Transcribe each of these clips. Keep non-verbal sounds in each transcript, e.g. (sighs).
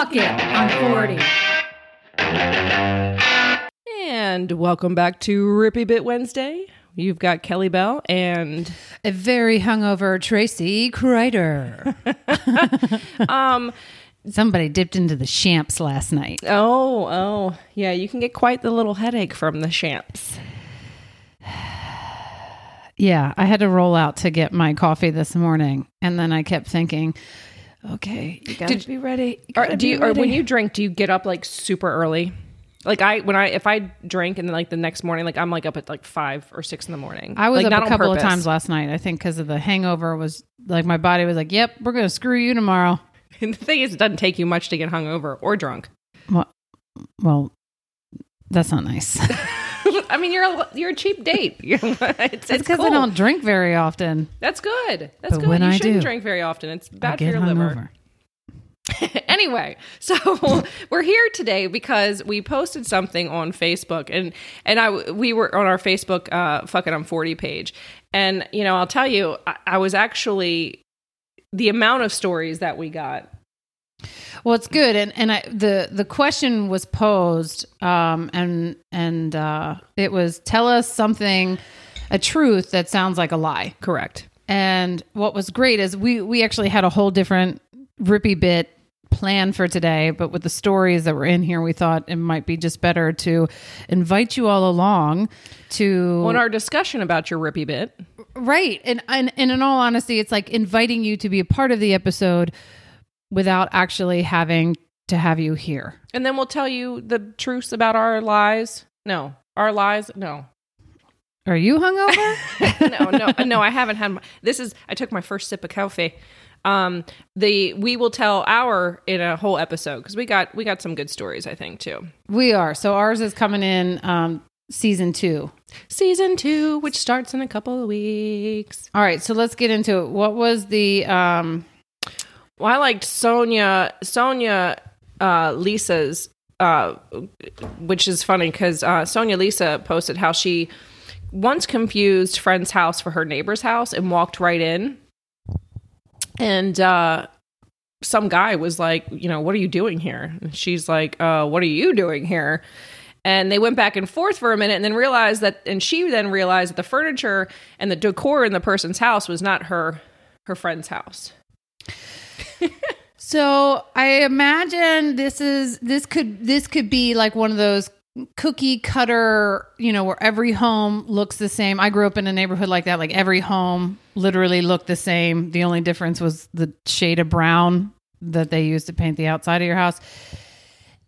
Fuck it, I'm 40. And welcome back to Rippy Bit Wednesday. You've got Kelly Bell and A very hungover Tracy Kreider. (laughs) um Somebody dipped into the champs last night. oh oh yeah, you can get quite the little headache from the champs. (sighs) Yeah, I had to roll out to get my coffee this morning, and then I kept thinking, okay, you gotta Did- be ready. You Or gotta do be you or when ready. you drink, do you get up like super early? Like I when I if I drink and then like the next morning, like I'm like up at like five or six in the morning. I was like, up not a on couple of purpose. times last night. I think because of the hangover was like my body was like, "Yep, we're gonna screw you tomorrow." And (laughs) the thing is, it doesn't take you much to get hungover or drunk. Well, well, that's not nice. (laughs) I mean, you're a you're a cheap date. (laughs) it's because cool. I don't drink very often. That's good. That's But good. when you I shouldn't do, drink very often. It's bad for your liver. (laughs) anyway, so (laughs) we're here today because we posted something on Facebook, and and I we were on our Facebook uh, fucking I'm 40 page, and you know I'll tell you I, I was actually the amount of stories that we got. Well, it's good, and and I, the the question was posed, um, and and uh, it was tell us something, a truth that sounds like a lie. Correct. And what was great is we we actually had a whole different rippy bit plan for today, but with the stories that were in here, we thought it might be just better to invite you all along to On our discussion about your rippy bit, Right. And, and and in all honesty, it's like inviting you to be a part of the episode without actually having to have you here. and then we'll tell you the truths about our lies. No, our lies. No, Are you hungover? (laughs) no, no, no. I haven't had. My, this is. I took my first sip of coffee. Um, the we will tell our in a whole episode because we got we got some good stories. I think too. we are. So ours is coming in um season 2. Season two, which starts in a couple of weeks. All right, so let's get into it. What was the um Well, I liked Sonia. Sonia, uh, Lisa's. Uh, which is funny because uh, Sonia Lisa posted how she once confused friend's house for her neighbor's house and walked right in. And uh, some guy was like, you know, what are you doing here? And she's like, uh, what are you doing here? And they went back and forth for a minute and then realized that, and she then realized that the furniture and the decor in the person's house was not her, her friend's house. (laughs) So I imagine this is this could this could be like one of those cookie cutter, you know, where every home looks the same. I grew up in a neighborhood like that, like every home literally looked the same. The only difference was the shade of brown that they used to paint the outside of your house.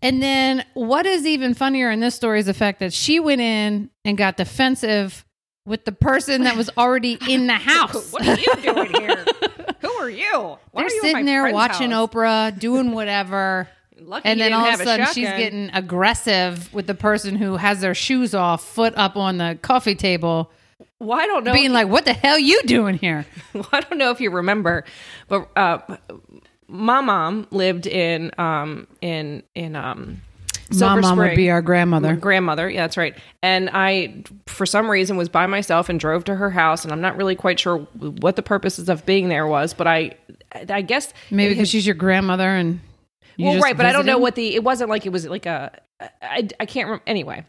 And then what is even funnier in this story is the fact that she went in and got defensive with the person that was already in the (laughs) house. What are you doing here? (laughs) Who are you? Why They're are you sitting there watching house? Oprah, doing (laughs) whatever. Lucky and then all of a sudden she's getting aggressive with the person who has their shoes off, foot up on the coffee table, Well, I don't know. being like, "What the hell you doing here?" (laughs) Well, I don't know if you remember, but uh, my mom lived in um in in um Silver My mom would be our grandmother. grandmother. Yeah, that's right. And I, for some reason, was by myself and drove to her house, and I'm not really quite sure what the purposes of being there was, but I, I guess Maybe because she's your grandmother and you well, right, but I don't know what the. It wasn't like it was like a. I I can't remember. Anyway,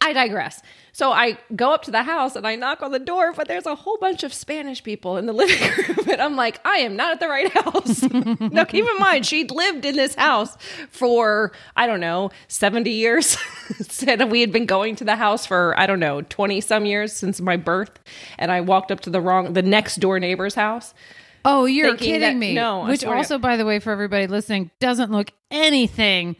I- digress. So I go up to the house and I knock on the door, but there's a whole bunch of Spanish people in the (laughs) living room, and I'm like, I am not at the right house. (laughs) now, keep in mind, she'd lived in this house for I don't know 70 years. (laughs) Said we had been going to the house for I don't know 20 some years since my birth, and I walked up to the wrong the next door neighbor's house. Oh, you're kidding that- me. no, Which also, by the way, for everybody listening, doesn't look anything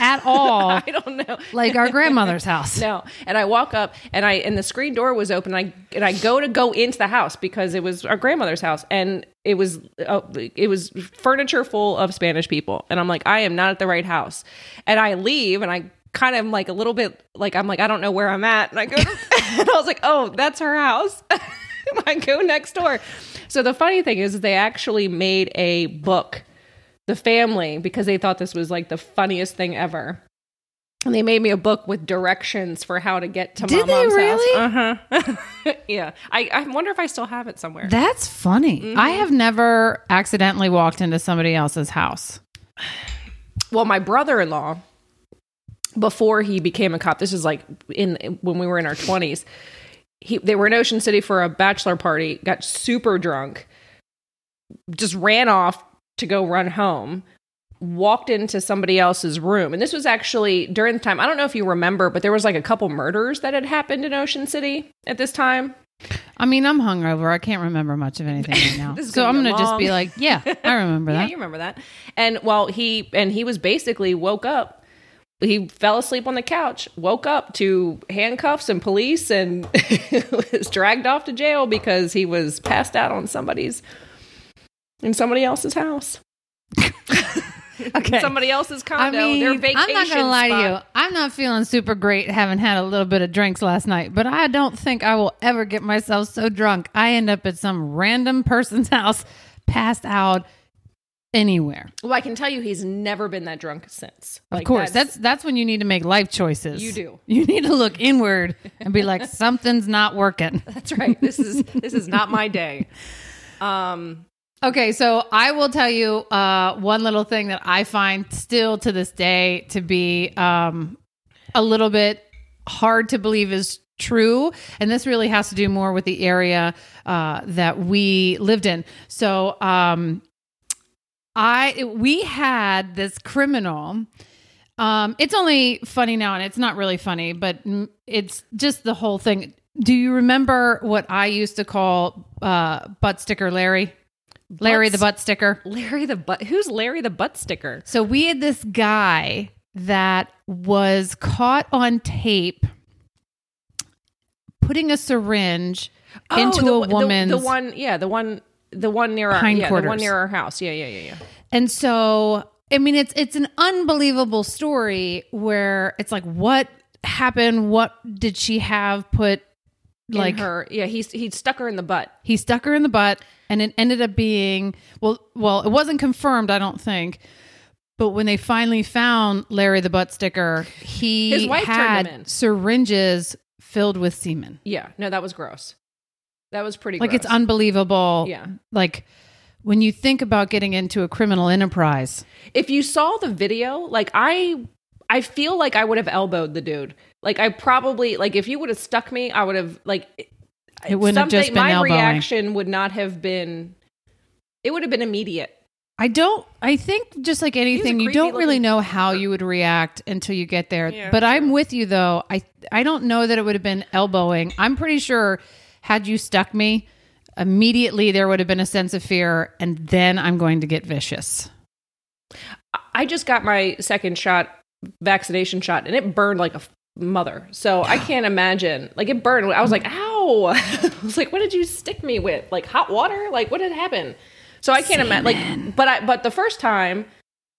at all (laughs) I don't know. like our grandmother's (laughs) house. No. And I walk up and I and the screen door was open. And I and I go to go into the house because it was our grandmother's house and it was uh, it was furniture full of Spanish people. And I'm like, I am not at the right house. And I leave and I kind of like a little bit like I'm like I don't know where I'm at. And I go (laughs) and I was like, oh, that's her house. (laughs) I go next door. So the funny thing is, they actually made a book, the family, because they thought this was like the funniest thing ever. And they made me a book with directions for how to get to Did my mom's really? house. Uh-huh. (laughs) yeah. I, I wonder if I still have it somewhere. That's funny. Mm-hmm. I have never accidentally walked into somebody else's house. well, my brother-in-law before he became a cop, this is like in when we were in our 20s. He they were in Ocean City for a bachelor party, got super drunk, just ran off to go run home walked into somebody else's room and this was actually during the time i don't know if you remember but there was like a couple murders that had happened in ocean city at this time I mean, I'm hungover. I can't remember much of anything right now. (laughs) So I'm going to just be like, yeah, I remember (laughs) that. yeah you remember that and well he and he was basically woke up he fell asleep on the couch woke up to handcuffs and police and (laughs) was dragged off to jail because he was passed out on somebody's in somebody else's house (laughs) Okay. somebody else's I condo mean, their vacation I'm not going to lie to you. I'm not feeling super great having had a little bit of drinks last night, but I don't think I will ever get myself so drunk. I end up at some random person's (laughs) house, passed out anywhere. Well, I can tell you, he's never been that drunk since. Of course, that's that's when you need to make life choices. You do. You need to look inward and be like, (laughs) something's not working. that's right. This is this is not my day. (laughs) Um, Okay, so I will tell you uh, one little thing that I find still to this day to be um, a little bit hard to believe is true, and this really has to do more with the area uh, that we lived in. So, um, I we had this criminal. Um, it's only funny now, and it's not really funny, but it's just the whole thing. Do you remember what I used to call uh, butt sticker Larry? Larry the butt sticker. Larry the butt. Who's Larry the butt sticker? So we had this guy that was caught on tape putting a syringe into Oh, a the, woman's the, the one. Yeah, the one. The one near our yeah, the one near our house. Yeah, yeah, yeah, yeah. And so, I mean, it's it's an unbelievable story where it's like, what happened? What did she have put? In Like her. Yeah, he's he stuck her in the butt. he stuck her in the butt, and it ended up being well. Well, it wasn't confirmed, I don't think. But when they finally found Larry the butt sticker, he His wife had syringes filled with semen. Yeah, no, that was gross. That was pretty. Like it's unbelievable. Yeah. Like when you think about getting into a criminal enterprise, if you saw the video, like I I feel like I would have elbowed the dude. Like I probably like if you would have stuck me, I would have like It wouldn't have just something- been my elbowing. reaction would not have been it would have been immediate. I don't. I think just like anything, you don't really know how you would react until you get there. Yeah, but I'm with you though. I I don't know that it would have been elbowing. I'm pretty sure had you stuck me, immediately there would have been a sense of fear, and then I'm going to get vicious. I just got my second shot vaccination shot and it burned like a f- mother. So I (sighs) can't imagine. Like it burned. I was like, "Ow." (laughs) I was like, "What did you stick me with? Like hot water? Like what had happened?" So I can't imagine like but I but the first time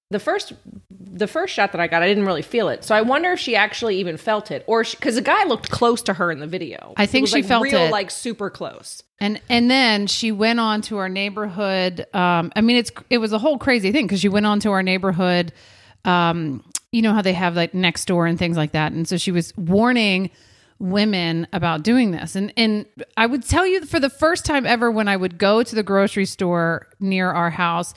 the first the first shot that I got, I didn't really feel it. So I wonder if she actually even felt it, or because the guy looked close to her in the video. I think she like, felt real, it. like super close. And and then she went on to our neighborhood. Um, I mean, it's it was a whole crazy thing because she went on to our neighborhood. Um, you know how they have like next door and things like that, and so she was warning women about doing this. And and I would tell you for the first time ever when I would go to the grocery store near our house,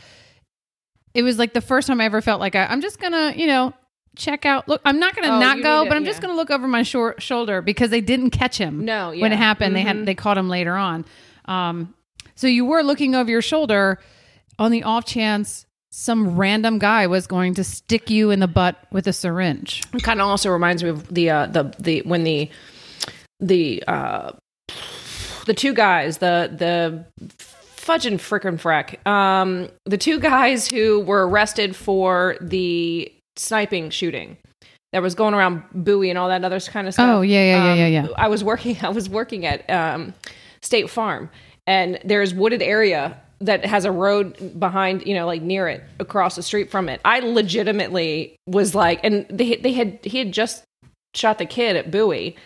it was like the first time I ever felt like I, I'm just gonna you know check out. Look, I'm not gonna Oh, not go, need but I'm just gonna look over my short shoulder because they didn't catch him No, when it happened. They Mhm. had they caught him later on. Um, so you were looking over your shoulder on the off chance some random guy was going to stick you in the butt with a syringe. It kind of also reminds me of the uh, the the when the the uh, the two guys the the fudging frickin' frack um the two guys who were arrested for the sniping shooting that was going around Bowie and all that other kind of stuff. Oh, yeah, yeah, yeah, Um, yeah, yeah. I was working (laughs) I was working at um, State Farm and there's wooded area that has a road behind, you know, like near it, across the street from it. I legitimately was like, and they they had he had just shot the kid at Bowie,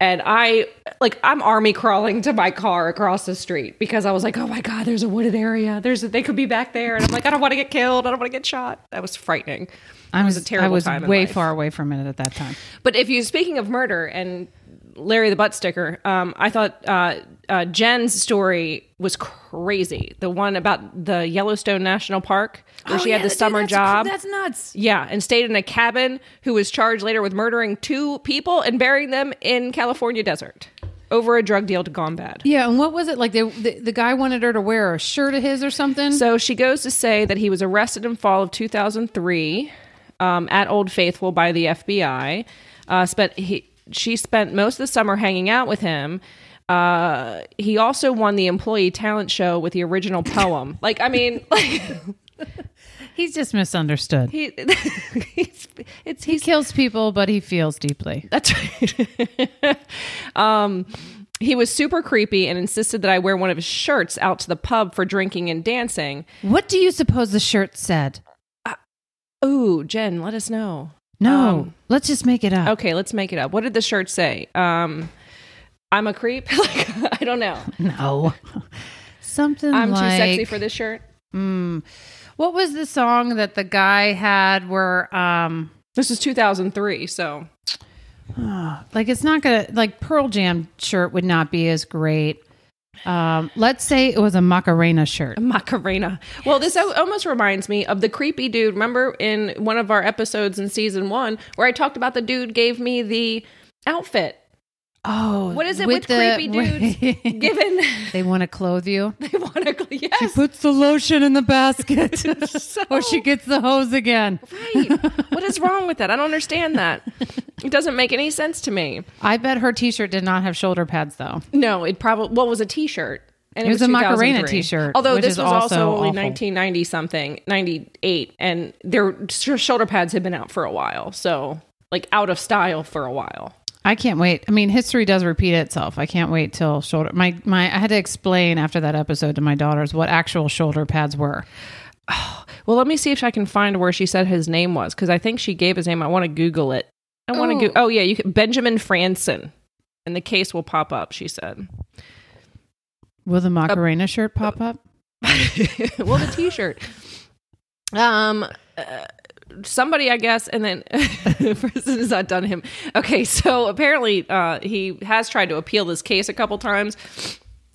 and I like I'm army crawling to my car across the street because I was like, oh my god, there's a wooded area. There's a, they could be back there, and I'm like, I don't want to get killed. I don't want to get shot. That was frightening. I was, a terrible I was way far away from it at that time. But if you speaking of murder and Larry the butt sticker. Um, I thought uh, uh, Jen's story was crazy. The one about the Yellowstone National Park where she had the summer job. Oh, That's nuts. Yeah, and stayed in a cabin. Who was charged later with murdering two people and burying them in California desert over a drug deal to gone bad. Yeah, and what was it like? They, the the guy wanted her to wear a shirt of his or something. So she goes to say that he was arrested in fall of 2003 um, at Old Faithful by the FBI. Uh, spent he she spent most of the summer hanging out with him. Uh, he also won the employee talent show with the original (laughs) poem. like, I mean, (laughs) like he's just misunderstood. he, (laughs) he's, it's he kills people, but he feels deeply. That's right. um, he was super creepy and insisted that I wear one of his shirts out to the pub for drinking and dancing. What do you suppose the shirt said? Uh, Ooh, Jen, let us know. No, Um, let's just make it up. Okay, let's make it up. What did the shirt say? Um, I'm a creep. (laughs) like I don't know. No, something I'm like too sexy for this shirt. Mm, what was the song that the guy had where um This is 2003, so (sighs) like it's not gonna like Pearl Jam shirt would not be as great. Um, let's say it was a Macarena shirt. Macarena. Well, this al- almost reminds me of the creepy dude. Remember in one of our episodes in season one where I talked about the dude gave me the outfit. Oh, What is it with the creepy (laughs) dudes Given (laughs) they want to clothe you. (laughs) they want to, yes, she Puts the lotion in the basket, So- or she gets the hose again. right. What is wrong with that? I don't understand that. It doesn't make any sense to me. I bet her T-shirt did not have shoulder pads though. No, it probably well it was a T-shirt. And It was a Macarena t-shirt, Although which this is was also, also only awful. 1990 something, 98, and their sh- shoulder pads had been out for a while, so like out of style for a while. I can't wait. I mean, history does repeat itself. I can't wait till shoulder. My my. I had to explain after that episode to my daughters what actual shoulder pads were. (sighs) Well, let me see if I can find where she said his name was because I think she gave his name. I want to Google it. I want to Oh. go. Oh yeah, you can Benjamin Franson, and the case will pop up. She said. Will the Macarena shirt pop up? (laughs) well, the T-shirt. Um, uh, somebody, I guess, and then (laughs) person has not done him. Okay, so apparently, uh, he has tried to appeal this case a couple times.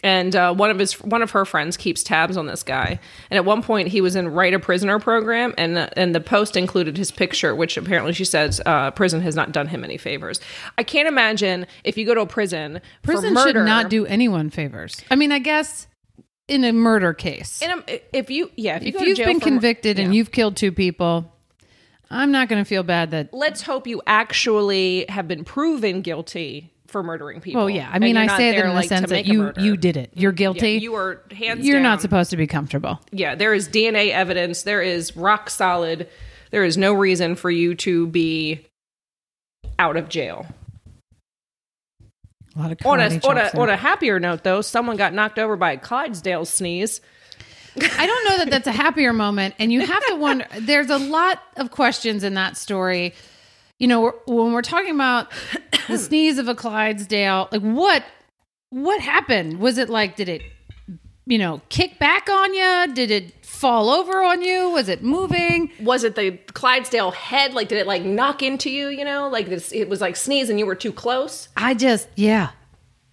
And uh, one of his one of her friends keeps tabs on this guy. And at one point, he was in Write a Prisoner program, and uh, and the post included his picture, which apparently she says uh, prison has not done him any favors. I can't imagine if you go to a prison, Prison for should not do anyone favors. I mean, I guess in a murder case, In a, if you yeah, if, you if go you've jail been for convicted and you've killed two people, I'm not going to feel bad that. let's hope you actually have been proven guilty for murdering people. Oh yeah, I mean, I say that in the like, to sense that you you did it. You're Yeah, guilty. you were hands. You're down. not supposed to be comfortable. Yeah, there is DNA evidence. There is rock solid. There is no reason for you to be out of jail. A lot of On a on a on a happier note, though, someone got knocked over by a Clydesdale sneeze. I don't know that that's a happier moment, and you have to wonder. There's a lot of questions in that story. You know, when we're talking about the (coughs) sneeze of a Clydesdale, like what what happened? Was it like did it you know kick back on you? Did it fall over on you? Was it moving? Was it the Clydesdale head? Like, did it like knock into you? You know, like this. It was like sneeze, and you were too close. I just yeah.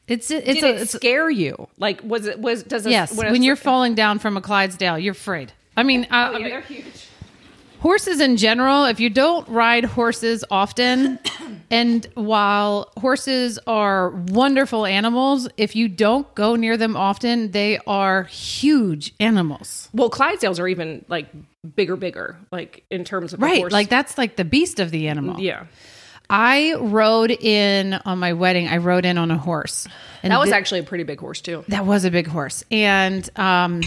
It's it's Did a it it's, scare you? Like, was it was does it, yes. a- When you're falling down from a Clydesdale, you're afraid. I mean, oh, I, I Oh, yeah, mean, they're huge. Horses in general if you don't ride horses often (coughs) and while horses are wonderful animals if you don't go near them often they are huge animals Well, Clydesdales are even like bigger, bigger, like in terms of a right horse. like that's like the beast of the animal yeah. i rode in on my wedding i rode in on a horse and That was thi- actually a pretty big horse too. that was a big horse and um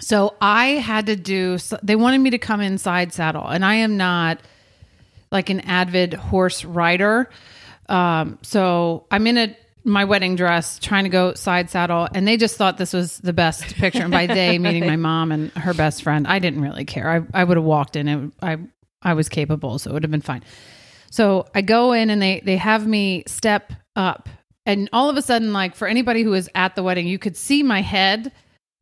so i had to do they wanted me to come inside saddle and i am not like an avid horse rider. Um so i'm in a my wedding dress trying to go side saddle and they just thought this was the best picture. And by they (laughs) meaning my mom and her best friend i didn't really care. I, I would have walked in it i i was capable so it would have been fine. So I go in and they they have me step up, and all of a sudden, like for anybody who was at the wedding, you could see my head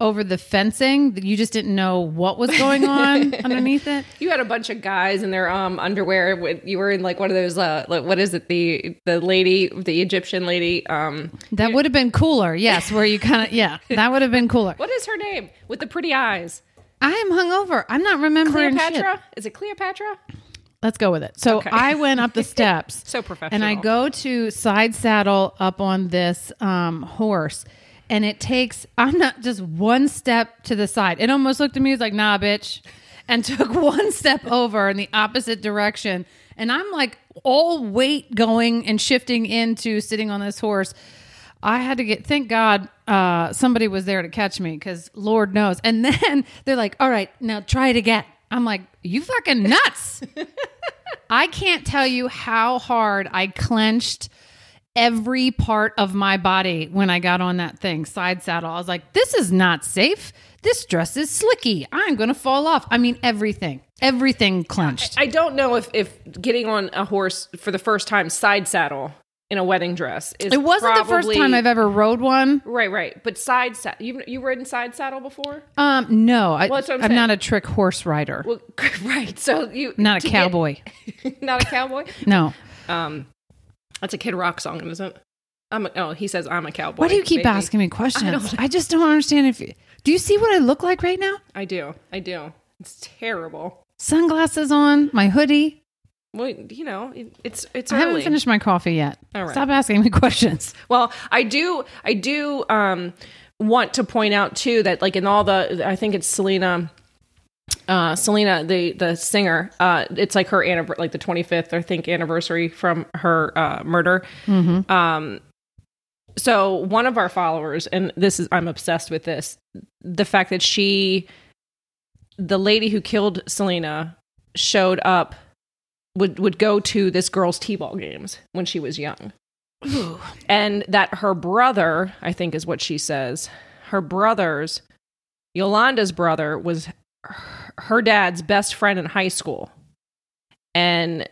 over the fencing. You just didn't know what was going on (laughs) underneath it. You had a bunch of guys in their um underwear. You were in like one of those. Uh, like, what is it? The the lady, the Egyptian lady. Um, That would have been cooler. Yes, where you kind of yeah, that would have been cooler. (laughs) what is her name with the pretty eyes? I am hungover. I'm not remembering shit. Cleopatra. Is it Cleopatra? Let's go with it. So Okay. I went up the (laughs) steps. So professional. And I go to side saddle up on this um, horse. And it takes, I'm not just one step to the side. It almost looked at me, it was like, nah, bitch. And (laughs) took one step over in the opposite direction. And I'm like all weight going and shifting into sitting on this horse. I had to get, thank God, uh, somebody was there to catch me because Lord knows. And (laughs) then they're like, all right, now try it again. I'm like, you fucking nuts. (laughs) I can't tell you how hard I clenched every part of my body when I got on that thing, side saddle. I was like, this is not safe. This dress is slicky. I'm going to fall off. I mean, everything, everything clenched. I don't know if if getting on a horse for the first time side saddle in a wedding dress is. It wasn't the first time I've ever rode one. Right, right. But side saddle. You you ridden side saddle before? Um, no, I, Well, I'm I'm not a trick horse rider. Well, (laughs) right. So you not a to get- cowboy. (laughs) not a cowboy. No. Um, that's a Kid Rock song, isn't it? I'm a, oh, he says I'm a cowboy. Why do you keep maybe. asking me questions? don't- I, just don't understand if you, do you see what I look like right now? I do. I do. It's terrible. Sunglasses on, my hoodie. Well, you know, it, it's it's I haven't finished my coffee yet. All right. Stop asking me (laughs) questions. Well, I do. I do um, want to point out too that like in all the, I think it's Selena. Uh, Selena, the the singer, uh, it's like her annivers- like the 25th, I think, anniversary from her uh, murder. Um, so one of our followers, and this is I'm obsessed with this, the fact that she, the lady who killed Selena, showed up, would would go to this girl's t-ball games when she was young. And that her brother, I think is what she says, her brother's, Yolanda's brother was her dad's best friend in high school. And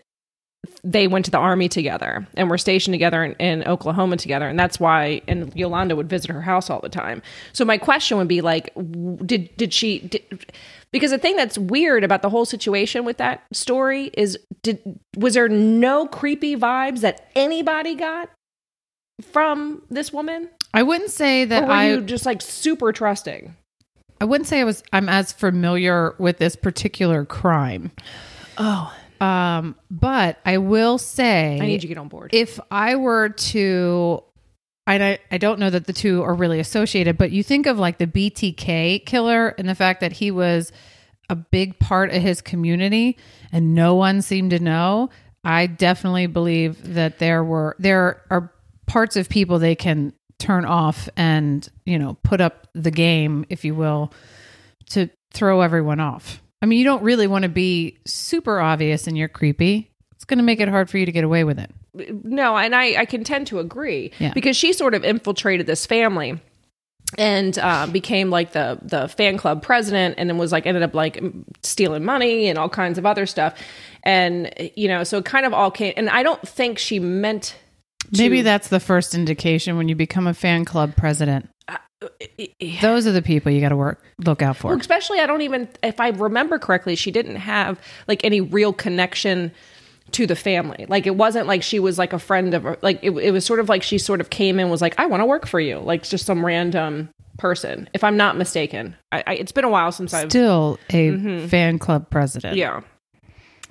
they went to the army together and were stationed together in, in Oklahoma together. And that's why, and Yolanda would visit her house all the time. So my question would be like, did, did she, did, because the thing that's weird about the whole situation with that story is, did, was there no creepy vibes that anybody got from this woman? I wouldn't say Or that were I you just like super trusting? I wouldn't say I was I'm as familiar with this particular crime. Oh, Um, but I will say I need you to get on board. if I were to and I, I don't know that the two are really associated, but you think of like the BTK killer and the fact that he was a big part of his community and no one seemed to know. I definitely believe that there were there are parts of people they can turn off and, you know, put up the game, if you will, to throw everyone off. I mean, you don't really want to be super obvious and you're creepy. It's going to make it hard for you to get away with it. no, and I, I can tend to agree Yeah. because she sort of infiltrated this family and uh, became like the the fan club president, and then was like ended up like stealing money and all kinds of other stuff, and you know, so it kind of all came. And I don't think she meant. To, Maybe that's the first indication when you become a fan club president. Uh, Those are the people you got to work look out for. especially I don't even if I remember correctly, she didn't have like any real connection to the family. Like it wasn't like she was like a friend of like it, it was sort of like she sort of came in was like I want to work for you, like just some random person. If I'm not mistaken, I, I it's been a while since I've Still a mm-hmm. fan club president. yeah.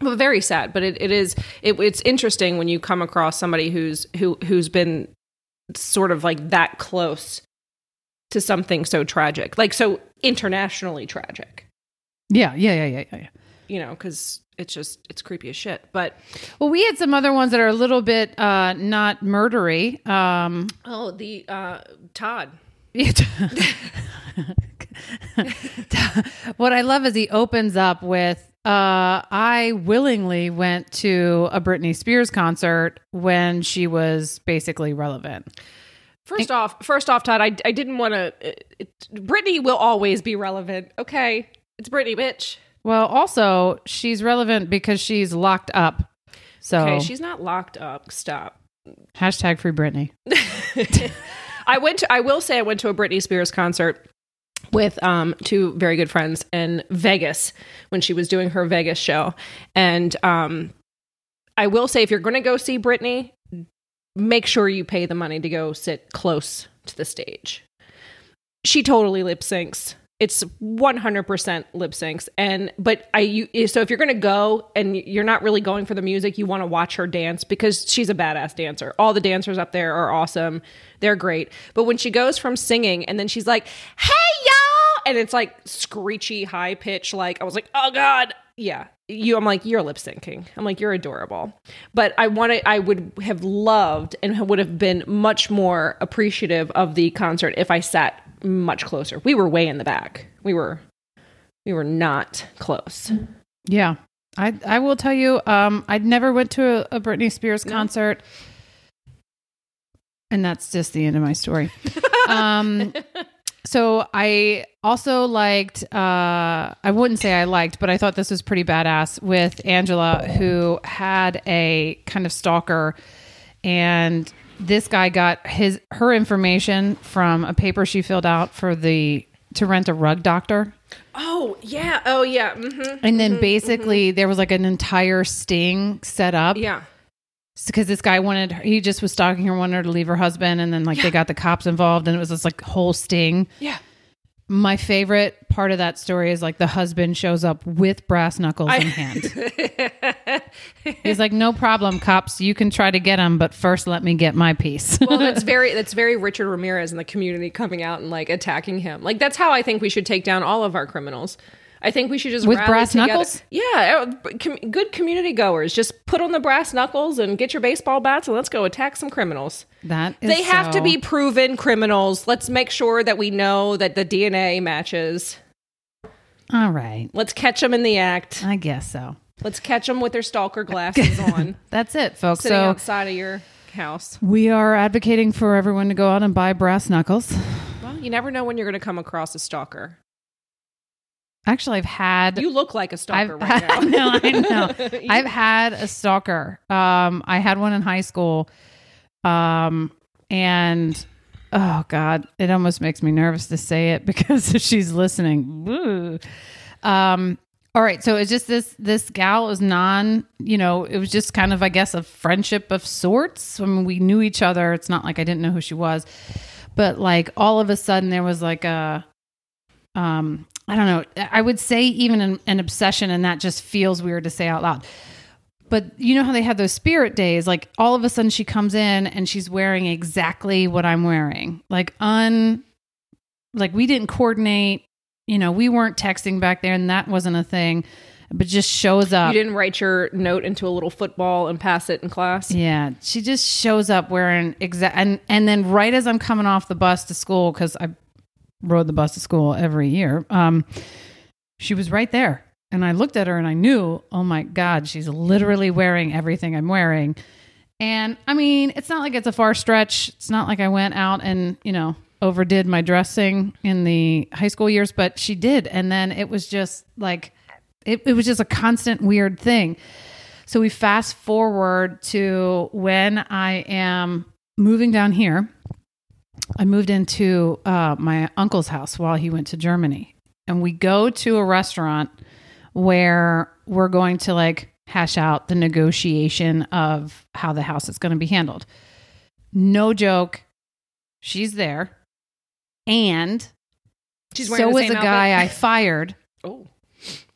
But very sad, but it, it is it, it's interesting when you come across somebody who's who who's been sort of like that close to something so tragic, like so internationally tragic. Yeah, yeah, yeah, yeah, yeah. yeah. you know, because it's just it's creepy as shit. But Well, we had some other ones that are a little bit uh, not murdery. Um, oh, the uh, Todd. (laughs) what I love is he opens up with, uh, "I willingly went to a Britney Spears concert when she was basically relevant." First off, first off, Todd, I, I didn't want to. Britney will always be relevant. Okay, it's Britney, bitch. Well, also she's relevant because she's locked up. So Okay, she's not locked up. Stop. hashtag free Britney. (laughs) I went to. I will say I went to a Britney Spears concert with um, two very good friends in Vegas when she was doing her Vegas show. And um, I will say, if you're going to go see Britney, make sure you pay the money to go sit close to the stage. She totally lip syncs. It's 100% lip syncs. And, but I, you, so if you're going to go and you're not really going for the music, you want to watch her dance because she's a badass dancer. All the dancers up there are awesome. They're great. But when she goes from singing and then she's like, hey, and it's like screechy high pitch, like, I was like, oh God. Yeah. You, I'm like, you're lip syncing. I'm like, you're adorable. But I wanted, I would have loved and would have been much more appreciative of the concert if I sat much closer. We were way in the back. We were, we were not close. Yeah. I I will tell you, um, I never went to a, a Britney Spears concert. And that's just the end of my story. (laughs) um so I also liked uh I wouldn't say I liked, but I thought this was pretty badass with Angela who had a kind of stalker and this guy got his her information from a paper she filled out for the to rent a rug doctor. Oh yeah. Oh yeah. Mm-hmm. And then basically there was like an entire sting set up. Yeah. Because this guy wanted her, he just was stalking her, wanted her to leave her husband, and then like they got the cops involved, and it was this like whole sting. Yeah. My favorite part of that story is like the husband shows up with brass knuckles in hand. (laughs) He's like, "No problem, cops. You can try to get him, but first let me get my piece." well, that's (laughs) very that's very Richard Ramirez in the community coming out and like attacking him. Like that's how I think we should take down all of our criminals. I think we should just With brass together. knuckles? Yeah, uh, com- good community goers. Just put on the brass knuckles and get your baseball bats and let's go attack some criminals. that is They have to be proven criminals. Let's make sure that we know that the DNA matches. all right. Let's catch them in the act. I guess so. Let's catch them with their stalker glasses (laughs) on, That's it, folks. sitting So outside of your house. we are advocating for everyone to go out and buy brass knuckles. Well, you never know when you're going to come across a stalker. Actually, I've had You look like a stalker I've, right (laughs) now. I (laughs) know, I know. I've had a stalker. Um, I had one in high school. Um, and oh God, it almost makes me nervous to say it (laughs) because if she's listening. Woo. Um, all right, so it's just this this gal is non, you know, it was just kind of I guess a friendship of sorts. I mean, we knew each other. It's not like I didn't know who she was, but like all of a sudden there was like a um i don't know. I would say even an, an obsession and that just feels weird to say out loud. But you know how they have those spirit days like all of a sudden she comes in and she's wearing exactly what i'm wearing. Like un like we didn't coordinate you know we weren't texting back there and that wasn't a thing but just shows up. You didn't write your note into a little football and pass it in class. yeah, she just shows up wearing exact and and then right as I'm coming off the bus to school because I rode the bus to school every year, um, she was right there, and I looked at her and I knew, oh my god, she's literally wearing everything I'm wearing, and I mean, it's not like it's a far stretch. It's not like I went out and you know overdid my dressing in the high school years, but she did, and then it was just like it, it was just a constant weird thing. So we fast forward to when I am moving down here. I moved into uh, my uncle's house while he went to Germany. And we go to a restaurant where we're going to like hash out the negotiation of how the house is going to be handled. No joke. She's there. And She's wearing so same a guy I fired (laughs) Oh,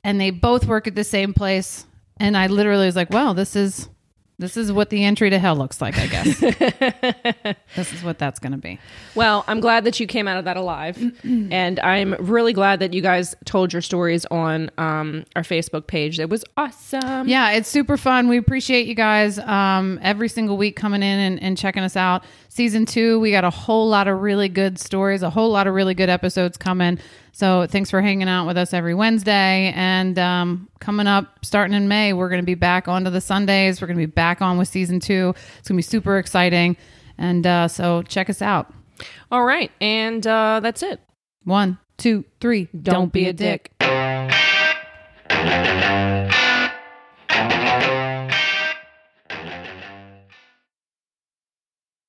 and they both work at the same place and i literally was like well this is this is what the entry to hell looks like i guess (laughs) this is what that's going to be well, I'm glad that you came out of that alive, (clears throat) and I'm really glad that you guys told your stories on um, our Facebook page. It was awesome. yeah it's super fun we appreciate you guys um, every single week coming in and, and checking us out season two we got a whole lot of really good stories a whole lot of really good episodes coming so thanks for hanging out with us every wednesday and um, coming up starting in may we're going to be back onto the sundays we're going to be back on with season two it's going to be super exciting and uh, so check us out All right, and uh, that's it. One, two, three. Don't, be, a dick. dick.